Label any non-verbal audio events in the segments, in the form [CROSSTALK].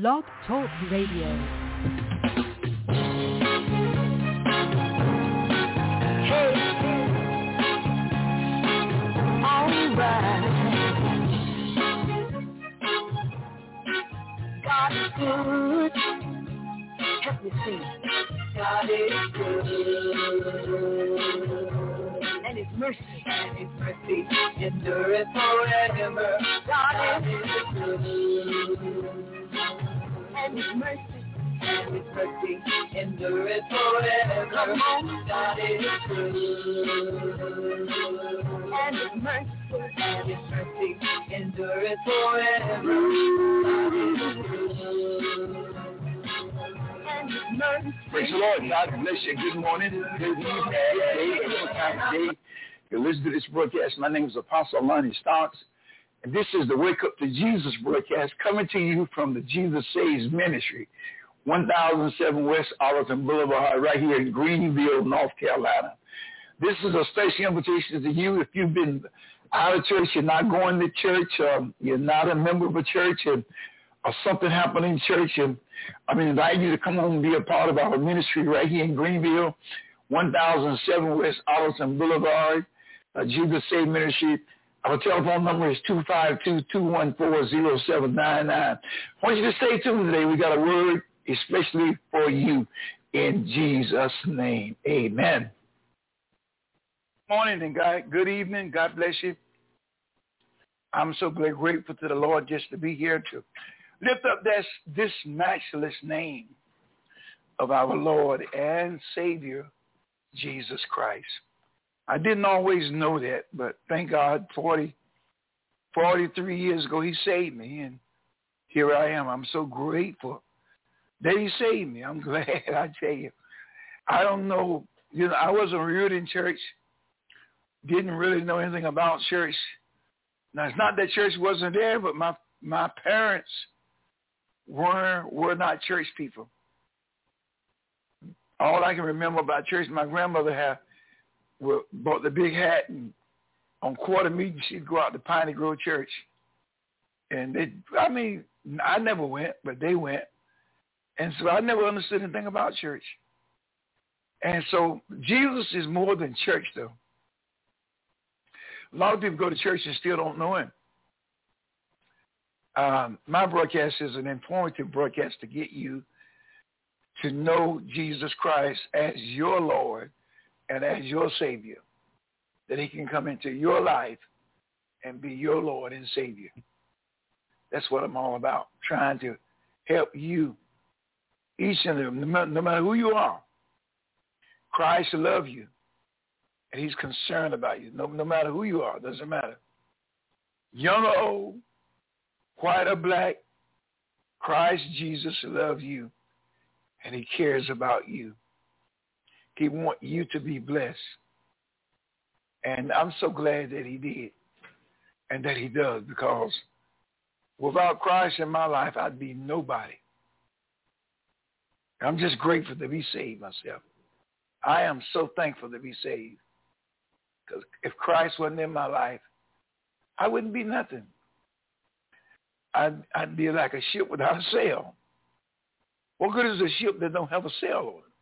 Blog Talk Radio. God is good. Help me sing. God is good. And his mercy, and his mercy endureth forever. God is good. And his mercy, and his mercy endureth forever. Come on. God is. And his mercy, and his mercy endureth forever. God is good. Praise the Lord. God bless you. Good morning. Good evening. Good day. Any time of day. You listen to this broadcast. My name is Apostle Lonnie Stocks. And this is the Wake Up to Jesus broadcast coming to you from the Jesus Saves Ministry, 1007 West Arlington Boulevard, right here in Greenville, North Carolina. This is a special invitation to you if you've been out of church, you're not going to church, um, you're not a member of a church, and or something happened in church, and I mean, invite you to come home and be a part of our ministry right here in Greenville, 1007 West Arlington Boulevard, uh, Jesus Save Ministry. Our telephone number is 252-214-0799. I want you to stay tuned today. We got a word especially for you in Jesus' name. Amen. Morning and God, good evening. God bless you. I'm so grateful to the Lord just to be here to lift up this, this matchless name of our Lord and Savior, Jesus Christ. I didn't always know that, but thank God 40, 43 years ago, he saved me, and here I am. I'm so grateful that he saved me. I'm [LAUGHS] glad, I tell you. I don't know, you know, I wasn't reared in church, didn't really know anything about church. Now, it's not that church wasn't there, but my, my parents were, were not church people. All I can remember about church, my grandmother had bought the big hat and on quarter meeting she'd go out to Piney Grove Church. And they I mean, I never went, but they went. And so I never understood anything about church. And so Jesus is more than church though. A lot of people go to church and still don't know him. Um, my broadcast is an informative broadcast to get you to know Jesus Christ as your Lord and as your Savior, that he can come into your life and be your Lord and Savior. That's what I'm all about, trying to help you, each and every, no matter who you are. Christ loves you, and he's concerned about you, no, no matter who you are, doesn't matter. Young or old, white or black, Christ Jesus loves you, and he cares about you. He wants you to be blessed. And I'm so glad that he did and that he does because without Christ in my life, I'd be nobody. I'm just grateful to be saved myself. I am so thankful to be saved because if Christ wasn't in my life, I wouldn't be nothing. I'd, I'd be like a ship without a sail. What good is a ship that don't have a sail on it?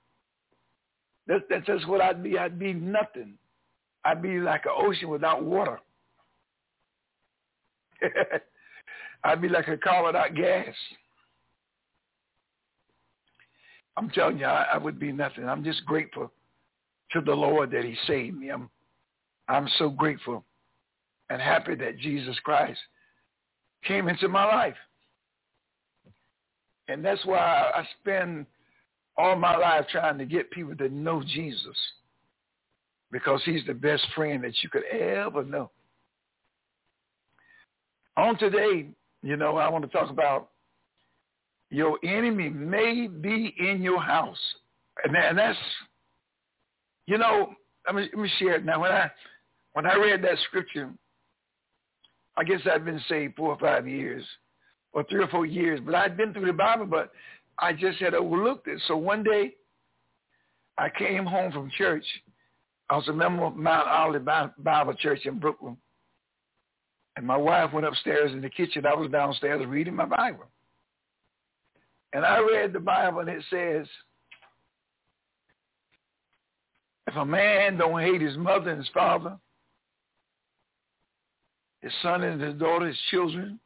That, that's just what I'd be. I'd be nothing. I'd be like an ocean without water. [LAUGHS] I'd be like a car without gas. I'm telling you, I, I would be nothing. I'm just grateful to the Lord that he saved me. I'm, I'm so grateful and happy that Jesus Christ came into my life. And that's why I spend all my life trying to get people to know Jesus because he's the best friend that you could ever know. On today, you know, I want to talk about your enemy may be in your house. And, that's, you know, let me, let me share it. Now, when I, when I read that scripture, I guess I've been saved four or five years or three or four years, but I'd been through the Bible, but I just had overlooked it. So one day I came home from church. I was a member of Mount Olive Bible Church in Brooklyn. And my wife went upstairs in the kitchen. I was downstairs reading my Bible. And I read the Bible and it says, if a man don't hate his mother and his father, his son and his daughter, his children,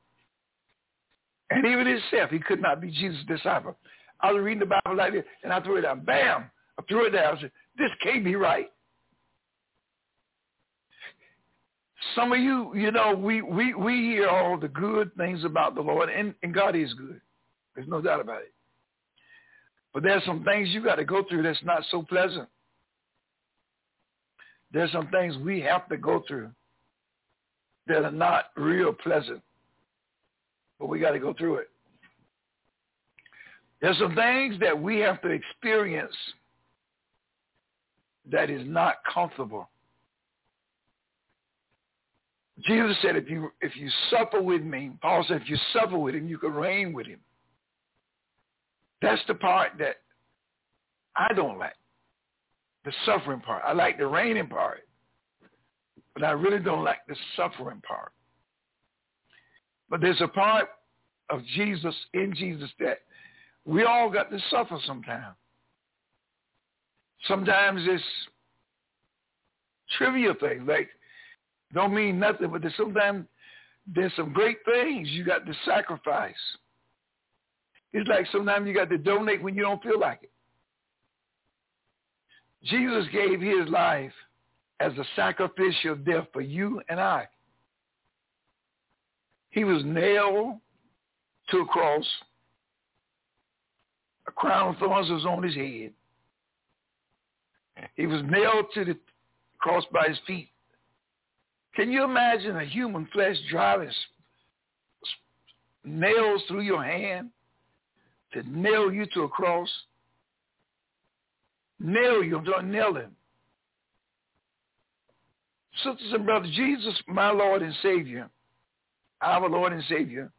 and even himself, he could not be Jesus' disciple. I was reading the Bible like this, and I threw it down. Bam! I threw it down. I said, this can't be right. Some of you, you know, we, we, we hear all the good things about the Lord, and, and God is good. There's no doubt about it. But there's some things you got to go through that's not so pleasant. There's some things we have to go through that are not real pleasant. But we got to go through it. There's some things that we have to experience that is not comfortable. Jesus said, if you if you suffer with me, Paul said, if you suffer with him, you can reign with him. That's the part that I don't like, the suffering part. I like the reigning part, but I really don't like the suffering part. But there's a part of Jesus, in Jesus, that we all got to suffer sometimes. Sometimes it's trivial things, like don't mean nothing, but there's sometimes there's some great things you got to sacrifice. It's like sometimes you got to donate when you don't feel like it. Jesus gave his life as a sacrificial death for you and I. He was nailed to a cross. A crown of thorns was on his head. He was nailed to the cross by his feet. Can you imagine a human flesh driving nails through your hand to nail you to a cross? Nail you, don't nail him. Sisters and brothers, Jesus, my Lord and Savior, our Lord and Savior,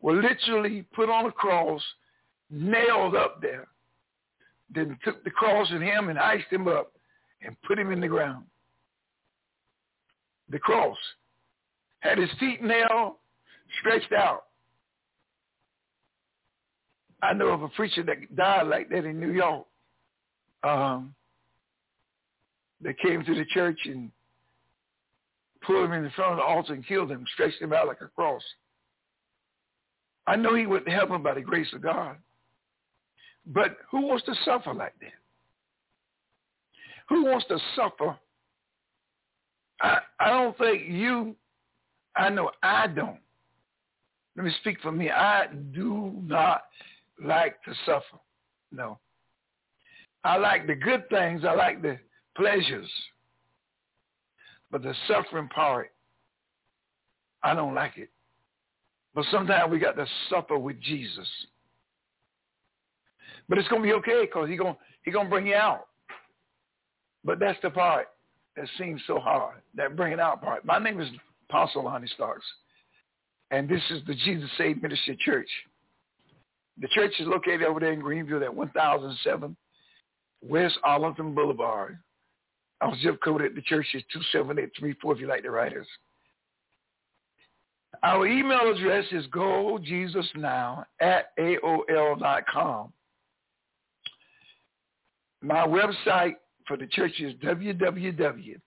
were literally put on a cross, nailed up there, then took the cross and him and iced him up and put him in the ground the cross, had his feet nailed, stretched out. I know of a preacher that died like that in New York. Um, they came to the church and pulled him in front of the altar and killed him, stretched him out like a cross. I know he went to heaven by the grace of God. But who wants to suffer like that? Who wants to suffer I, I don't think you, I know I don't. Let me speak for me. I do not like to suffer. No. I like the good things. I like the pleasures. But the suffering part, I don't like it. But sometimes we got to suffer with Jesus. But it's going to be okay because he's going he gonna bring you out. But that's the part that seems so hard, that bringing out part. My name is Apostle Lonnie Stocks, and this is the Jesus Saved Ministry Church. The church is located over there in Greenville at 1007 West Arlington Boulevard. Our zip code at the church is 27834 if you like the writers. Our email address is gojesusnow at AOL com. My website for the church is www.tjsm.org.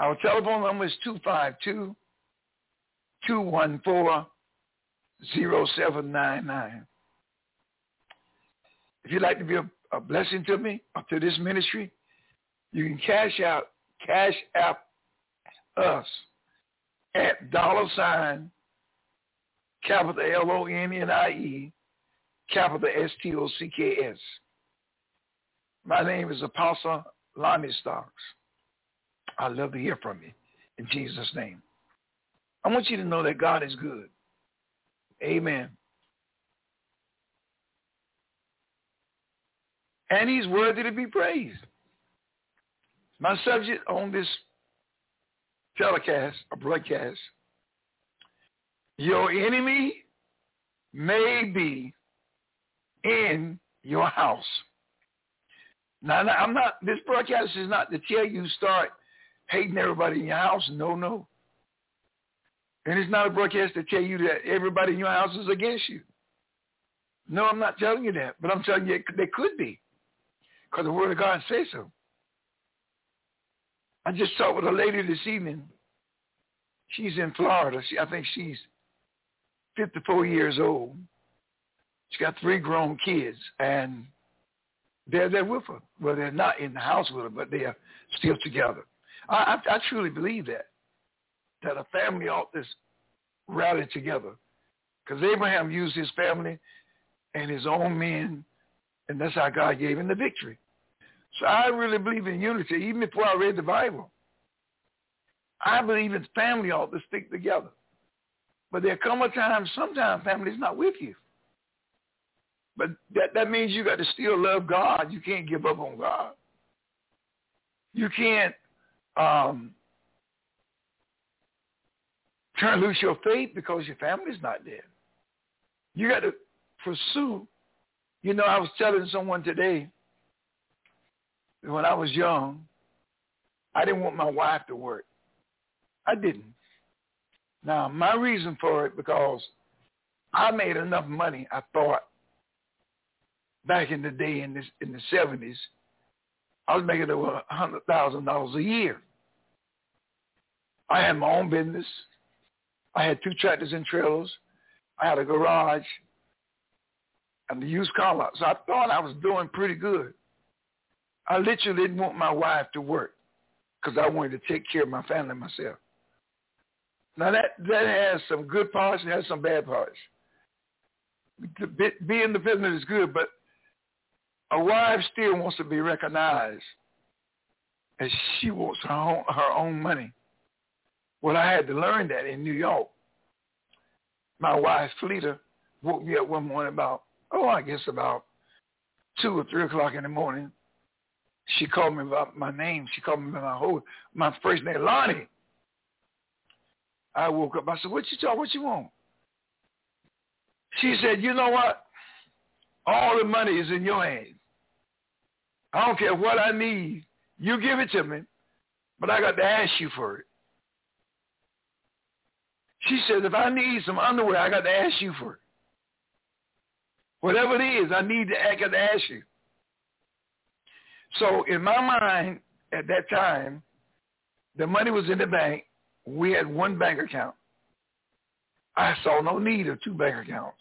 Our telephone number is 252-214-0799. If you'd like to be a, a blessing to me or to this ministry, you can cash out, cash app us at dollar sign capital L-O-N-N-I-E, capital S-T-O-C-K-S. My name is Apostle Lonnie Stocks. I'd love to hear from you in Jesus' name. I want you to know that God is good. Amen. And he's worthy to be praised. My subject on this telecast, or broadcast, your enemy may be in your house. Now, I'm not, this broadcast is not to tell you start hating everybody in your house. No, no. And it's not a broadcast to tell you that everybody in your house is against you. No, I'm not telling you that, but I'm telling you they could be because the Word of God says so. I just talked with a lady this evening. She's in Florida. She, I think she's 54 years old. She's got three grown kids, and they're there with her. Well, they're not in the house with her, but they are still together. I, I, I truly believe that, that a family ought to rally together. Because Abraham used his family and his own men, and that's how God gave him the victory. So I really believe in unity, even before I read the Bible. I believe in family ought to stick together. But there come a time, sometimes family's not with you. But that, that means you got to still love God. You can't give up on God. You can't um, turn loose your faith because your family's not there. You got to pursue. You know, I was telling someone today, when I was young, I didn't want my wife to work. I didn't. Now, my reason for it, because I made enough money, I thought, back in the day in, this, in the 70s, I was making over $100,000 a year. I had my own business. I had two tractors and trailers. I had a garage and the used car lot. So I thought I was doing pretty good. I literally didn't want my wife to work because I wanted to take care of my family myself. Now that that has some good parts and has some bad parts. Be, being the business is good, but a wife still wants to be recognized as she wants her own, her own money. Well, I had to learn that in New York. My wife, Fleeta, woke me up one morning about, oh, I guess about 2 or 3 o'clock in the morning. She called me by my name. She called me by my whole, my first name, Lonnie. I woke up. I said, what you talk? What you want? She said, you know what? All the money is in your hands. I don't care what I need. You give it to me, but I got to ask you for it. She said, if I need some underwear, I got to ask you for it. Whatever it is, I need to, I got to ask you. So in my mind at that time, the money was in the bank. We had one bank account. I saw no need of two bank accounts.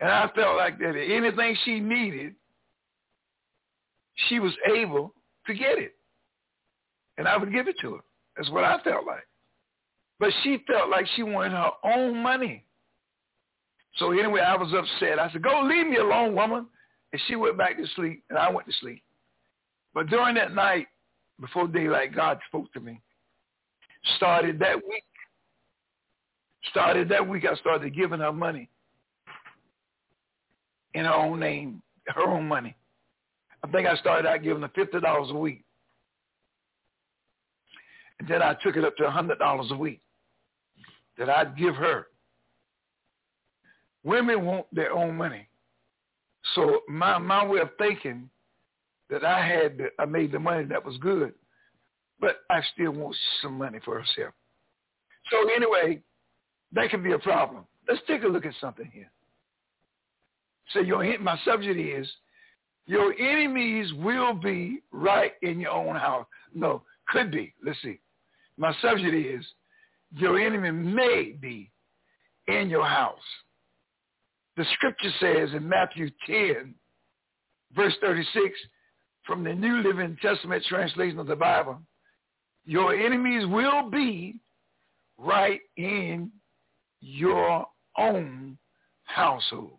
And I felt like that anything she needed, she was able to get it. And I would give it to her. That's what I felt like. But she felt like she wanted her own money. So anyway, I was upset. I said, go leave me alone, woman. And she went back to sleep, and I went to sleep. But during that night, before daylight, God spoke to me. Started that week. Started that week, I started giving her money in her own name, her own money. I think I started out giving her fifty dollars a week. And then I took it up to a hundred dollars a week that I'd give her. Women want their own money. So my my way of thinking that I had I made the money that was good, but I still want some money for herself. So anyway, that can be a problem. Let's take a look at something here. So your my subject is your enemies will be right in your own house. No, could be. Let's see. My subject is your enemy may be in your house. The scripture says in Matthew 10, verse 36, from the New Living Testament translation of the Bible, your enemies will be right in your own household.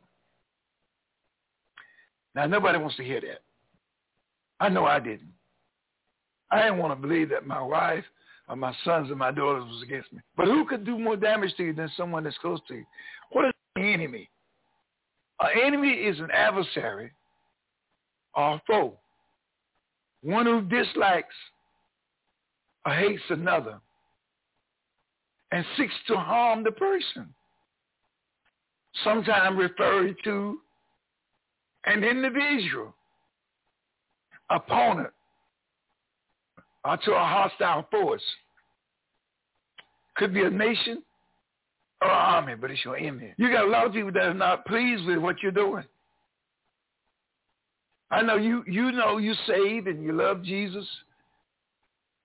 Now, nobody wants to hear that. I know I didn't. I didn't want to believe that my wife or my sons and my daughters was against me. But who could do more damage to you than someone that's close to you? What is an enemy? An enemy is an adversary or foe. One who dislikes or hates another and seeks to harm the person. Sometimes referred to an individual, opponent, or to a hostile force. Could be a nation, or an army, but it's your enemy. You got a lot of people that are not pleased with what you're doing. I know you you know you saved and you love Jesus,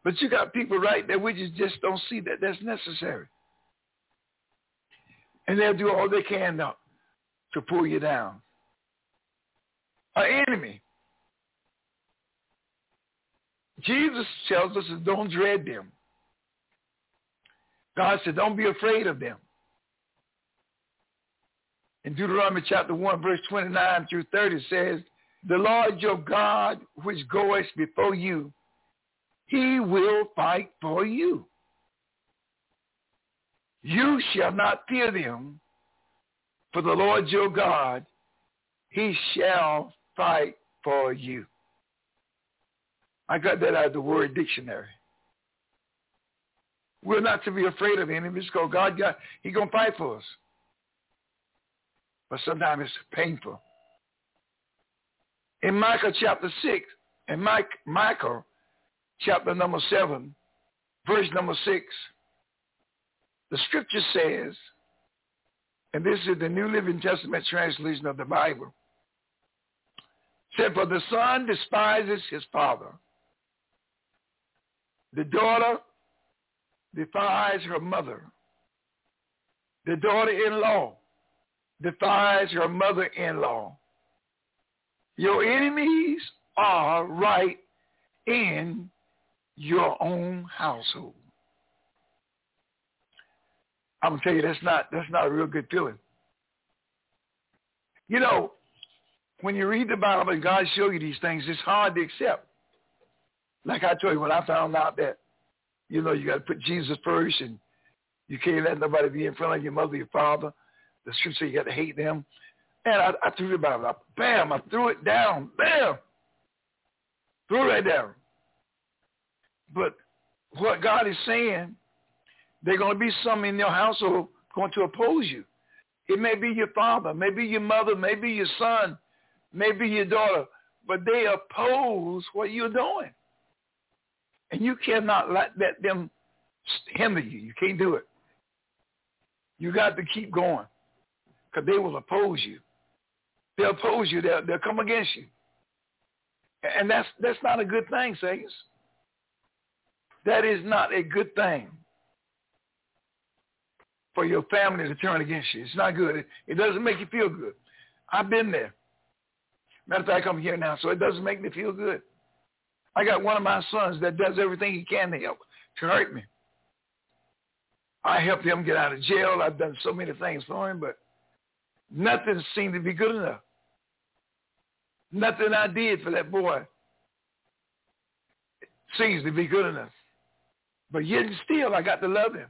but you got people right there which just don't see that that's necessary. And they'll do all they can to, to pull you down. An enemy. Jesus tells us don't dread them. God said, don't be afraid of them. In Deuteronomy chapter 1, verse 29 through 30 says, the Lord your God, which goeth before you, he will fight for you. You shall not fear them, for the Lord your God, he shall fight for you. I got that out of the word dictionary. We're not to be afraid of enemies because God got, he going to fight for us. But sometimes it's painful. In Micah chapter 6, in Mike, Micah chapter number 7, verse number 6, the scripture says, and this is the New Living Testament translation of the Bible, said, for the son despises his father. The daughter defies her mother. The daughter-in-law defies her mother-in-law. Your enemies are right in your own household. I'm gonna tell you that's not that's not a real good feeling. You know, when you read the Bible and God show you these things, it's hard to accept. Like I told you, when I found out that, you know, you got to put Jesus first, and you can't let nobody be in front of your mother, your father. The scripture you got to hate them. And I, I threw the Bible up. Bam, I threw it down. Bam. Threw it right down. But what God is saying, there are going to be some in your household going to oppose you. It may be your father, maybe your mother, maybe your son, maybe your daughter, but they oppose what you're doing. And you cannot let, let them hinder you. You can't do it. You got to keep going because they will oppose you. They'll oppose you. They'll, they'll come against you. And that's, that's not a good thing, saints. That is not a good thing for your family to turn against you. It's not good. It, it doesn't make you feel good. I've been there. Matter of fact, I'm here now, so it doesn't make me feel good. I got one of my sons that does everything he can to help to hurt me. I helped him get out of jail. I've done so many things for him, but nothing seemed to be good enough. Nothing I did for that boy seems to be good enough. But yet still, I got to love him.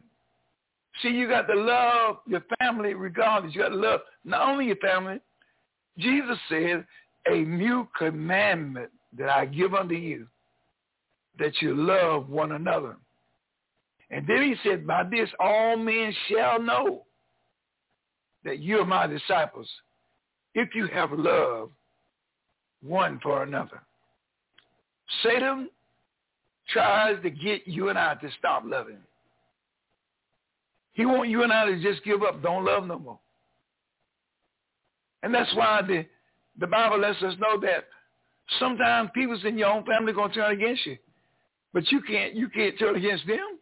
See, you got to love your family regardless. You got to love not only your family. Jesus said, a new commandment that I give unto you, that you love one another. And then he said, by this all men shall know that you are my disciples if you have love one for another. Satan tries to get you and I to stop loving. He wants you and I to just give up, don't love no more. And that's why the, the Bible lets us know that sometimes people in your own family are going to turn against you. But you can't, you can't turn against them.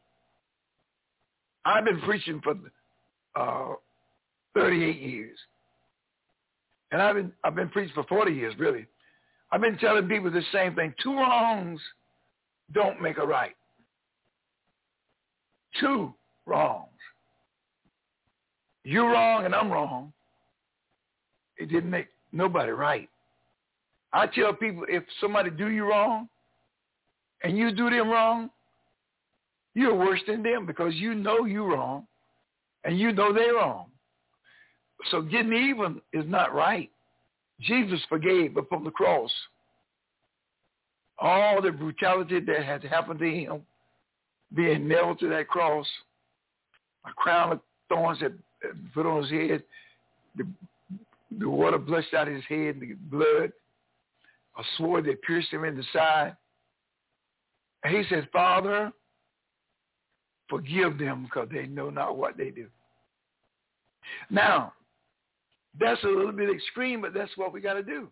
I've been preaching for uh, 38 years. And I've been, I've been preaching for 40 years, really. I've been telling people the same thing. Two wrongs don't make a right. Two wrongs. You're wrong and I'm wrong. It didn't make nobody right. I tell people if somebody do you wrong and you do them wrong, you're worse than them because you know you're wrong and you know they're wrong. So getting even is not right. Jesus forgave upon the cross all the brutality that had happened to him, being nailed to that cross, a crown of thorns that put on his head, the, the water blushed out his head, the blood, a sword that pierced him in the side. And he said, Father, forgive them because they know not what they do. Now, that's a little bit extreme, but that's what we got to do.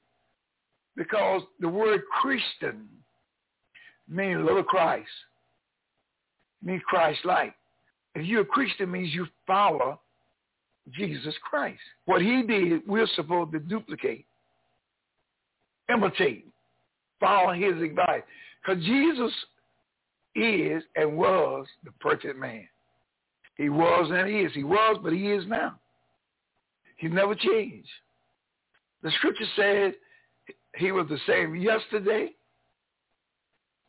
Because the word Christian means little Christ, means Christ-like. If you're a Christian, means you follow Jesus Christ. What he did, we're supposed to duplicate, imitate, follow his advice. Because Jesus is and was the perfect man. He was and he is. He was, but he is now. He never changed. The scripture said he was the same yesterday,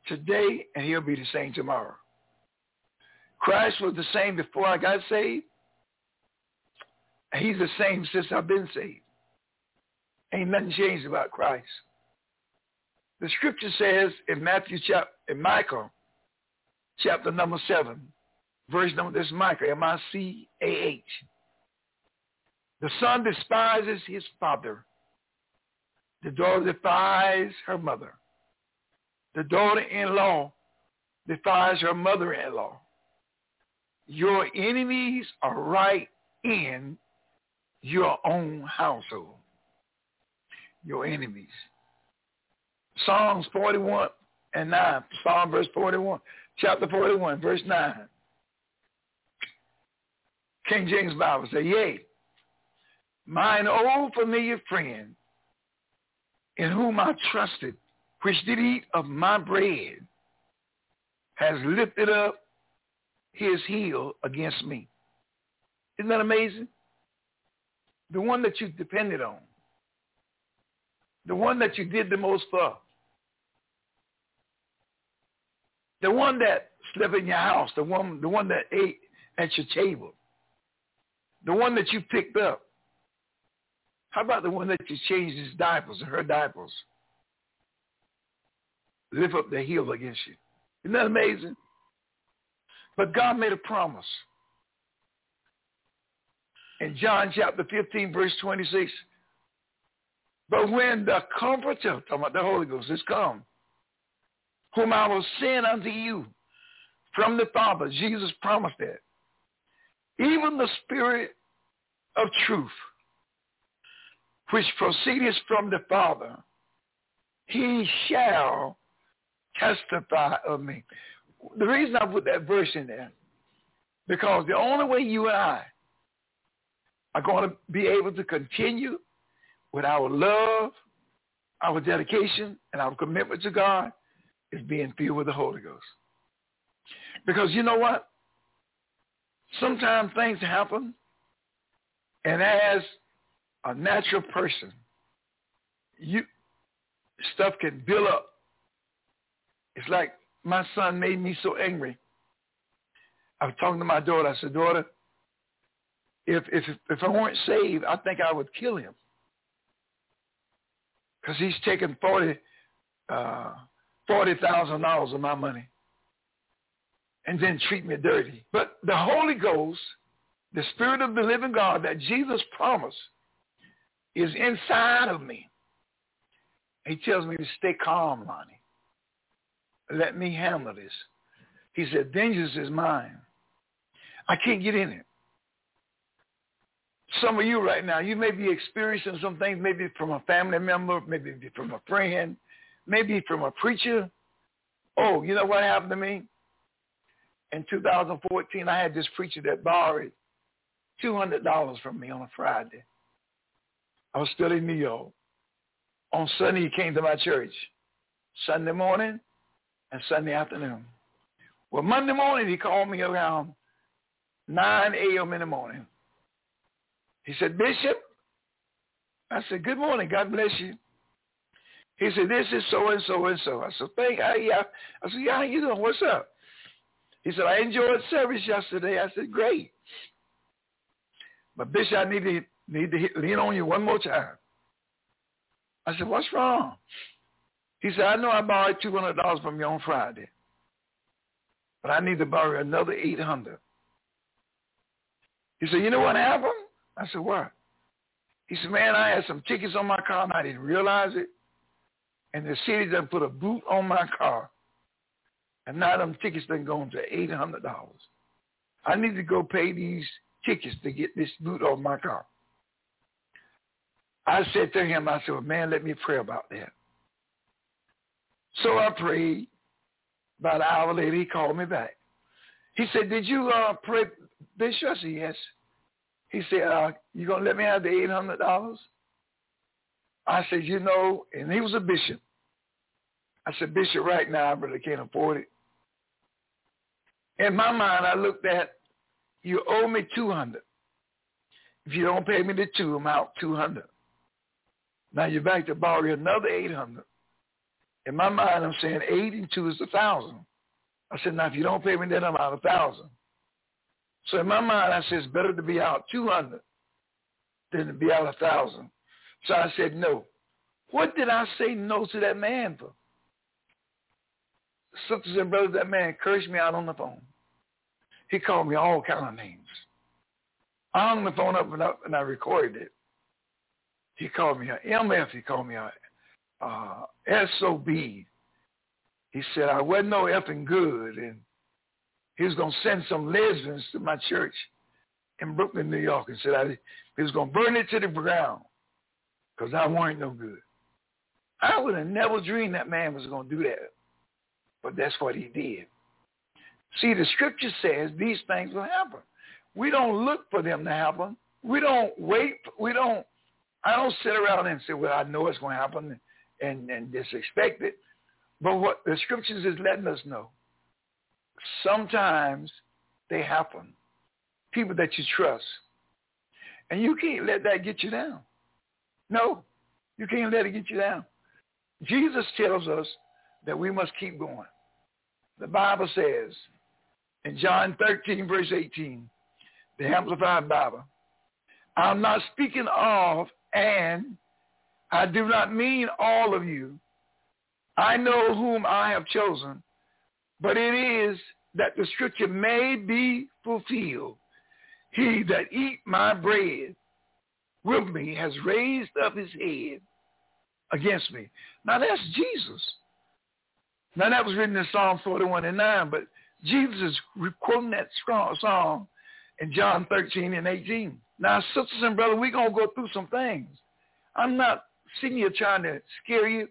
today, and he'll be the same tomorrow. Christ was the same before I got saved. He's the same since I've been saved. Ain't nothing changed about Christ. The scripture says in Matthew chapter, in Micah, chapter number seven, verse number, this is Micah, M-I-C-A-H. The son despises his father. The daughter defies her mother. The daughter-in-law defies her mother-in-law. Your enemies are right in your own household. Your enemies. Psalms 41 and 9. Psalm verse 41. Chapter 41, verse 9. King James Bible say, Yea, mine old familiar friend, in whom I trusted, which did eat of my bread, has lifted up his heel against me. Isn't that amazing? The one that you depended on. The one that you did the most for. The one that slept in your house. The one, the one that ate at your table. The one that you picked up. How about the one that you changed his diapers and her diapers? Lift up the heel against you. Isn't that amazing? But God made a promise. In John chapter 15, verse 26, but when the Comforter, talking about the Holy Ghost, is come, whom I will send unto you from the Father, Jesus promised that. Even the Spirit of truth, which proceedeth from the Father, he shall testify of me. The reason I put that verse in there, because the only way you and I are going to be able to continue with our love, our dedication, and our commitment to God is being filled with the Holy Ghost. Because you know what? Sometimes things happen, and as a natural person, you stuff can build up. It's like my son made me so angry. I was talking to my daughter. I said, daughter, if if if I weren't saved, I think I would kill him because he's taken forty uh, forty thousand dollars of my money and then treat me dirty. But the Holy Ghost, the Spirit of the living God that Jesus promised, is inside of me. He tells me to stay calm, Lonnie. Let me handle this. He said, vengeance is mine. I can't get in it. Some of you right now, you may be experiencing some things, maybe from a family member, maybe from a friend, maybe from a preacher. Oh, you know what happened to me? In 2014, I had this preacher that borrowed $200 from me on a Friday. I was still in New York. On Sunday, he came to my church. Sunday morning and Sunday afternoon. Well, Monday morning, he called me around 9 a.m. in the morning. He said, Bishop, I said, good morning. God bless you. He said, this is so and so and so. I said, thank you. Yeah. I said, yeah, how you doing? What's up? He said, I enjoyed service yesterday. I said, great. But Bishop, I need to, need to lean on you one more time. I said, what's wrong? He said, I know I borrowed $200 from you on Friday, but I need to borrow another 800 He said, you know what happened? I said, what? He said, man, I had some tickets on my car and I didn't realize it. And the city done put a boot on my car. And now them tickets done gone to $800. I need to go pay these tickets to get this boot off my car. I said to him, I said, well, man, let me pray about that. So I prayed. About an hour later, he called me back. He said, did you uh, pray, Bishop? I said, yes. He said, uh, you going to let me have the $800? I said, you know, and he was a bishop. I said, Bishop, right now I really can't afford it. In my mind, I looked at, you owe me 200 If you don't pay me the two, I'm out 200 Now you're back to borrow another 800 In my mind, I'm saying 8 and 2 is a 1,000. I said, now if you don't pay me, then I'm out a 1,000. So in my mind, I said, it's better to be out 200 than to be out a 1,000. So I said, no. What did I say no to that man for? Sisters and brothers, that man cursed me out on the phone. He called me all kind of names. I hung the phone up and up and I recorded it. He called me a MF. He called me a uh, SOB. He said I wasn't no effing good, and he was gonna send some lesbians to my church in Brooklyn, New York, and said I, he was gonna burn it to the ground because I weren't no good. I would have never dreamed that man was gonna do that, but that's what he did. See, the scripture says these things will happen. We don't look for them to happen. We don't wait. We don't. I don't sit around and say, "Well, I know it's going to happen," and and just expect it. But what the scriptures is letting us know, sometimes they happen. People that you trust, and you can't let that get you down. No, you can't let it get you down. Jesus tells us that we must keep going. The Bible says in John 13, verse 18, the Amplified Bible, I'm not speaking of and I do not mean all of you. I know whom I have chosen, but it is that the scripture may be fulfilled. He that eat my bread with me has raised up his head against me. Now that's Jesus. Now that was written in Psalm 41 and 9, but Jesus is quoting that strong song in John 13 and 18. Now, sisters and brothers, we're going to go through some things. I'm not sitting here trying to scare you,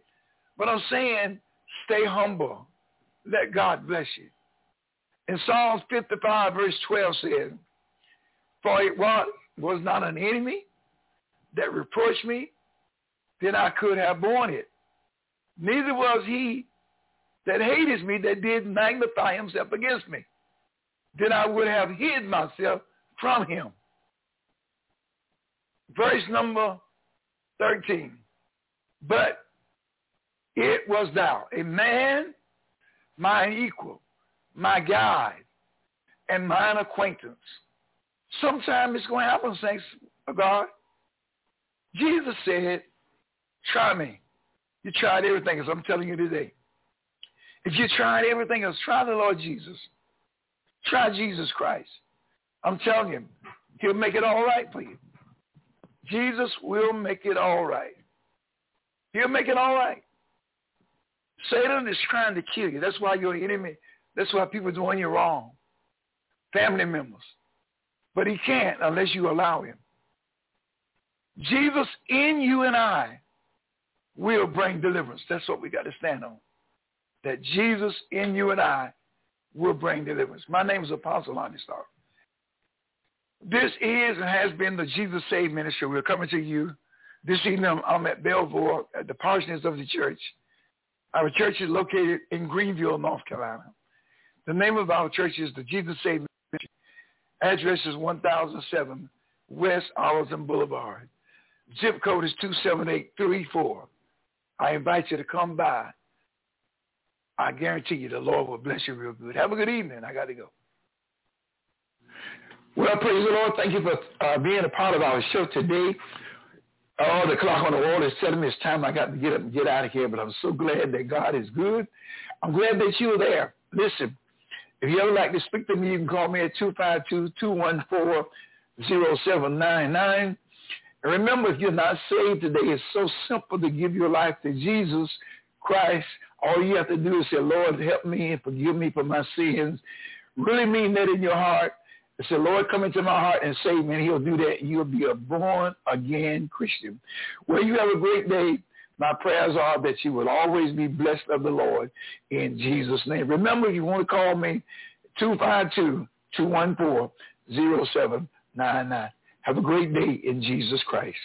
but I'm saying stay humble. Let God bless you. In Psalms 55, verse 12 says, For it was, was not an enemy that reproached me, then I could have borne it. Neither was he that hated me that did magnify himself against me. Then I would have hid myself from him. Verse number 13. But it was thou, a man, mine equal, my guide, and mine acquaintance. Sometime it's going to happen, thanks of God. Jesus said, try me. You tried everything, as I'm telling you today. If you tried everything else, try the Lord Jesus. Try Jesus Christ. I'm telling you, he'll make it all right for you. Jesus will make it all right. He'll make it all right. Satan is trying to kill you. That's why you're an enemy. That's why people are doing you wrong. Family members. But he can't unless you allow him. Jesus in you and I will bring deliverance. That's what we got to stand on that Jesus in you and I will bring deliverance. My name is Apostle Lonnie Starr. This is and has been the Jesus Save Ministry. We're coming to you this evening. I'm at Belvoir at the parsonage of the church. Our church is located in Greenville, North Carolina. The name of our church is the Jesus Save Ministry. Address is 1007 West Arlington Boulevard. Zip code is 27834. I invite you to come by I guarantee you the Lord will bless you real good. Have a good evening. I got to go. Well, praise the Lord. Thank you for uh, being a part of our show today. Oh, the clock on the wall is telling me it's time I got to get up and get out of here, but I'm so glad that God is good. I'm glad that you were there. Listen, if you ever like to speak to me, you can call me at 252-214-0799. And remember, if you're not saved today, it's so simple to give your life to Jesus Christ all you have to do is say, Lord, help me and forgive me for my sins. Really mean that in your heart Say, Lord, come into my heart and save me. And he'll do that. You'll be a born again Christian. Well, you have a great day. My prayers are that you will always be blessed of the Lord in Jesus' name. Remember, if you want to call me, 252-214-0799. Have a great day in Jesus Christ.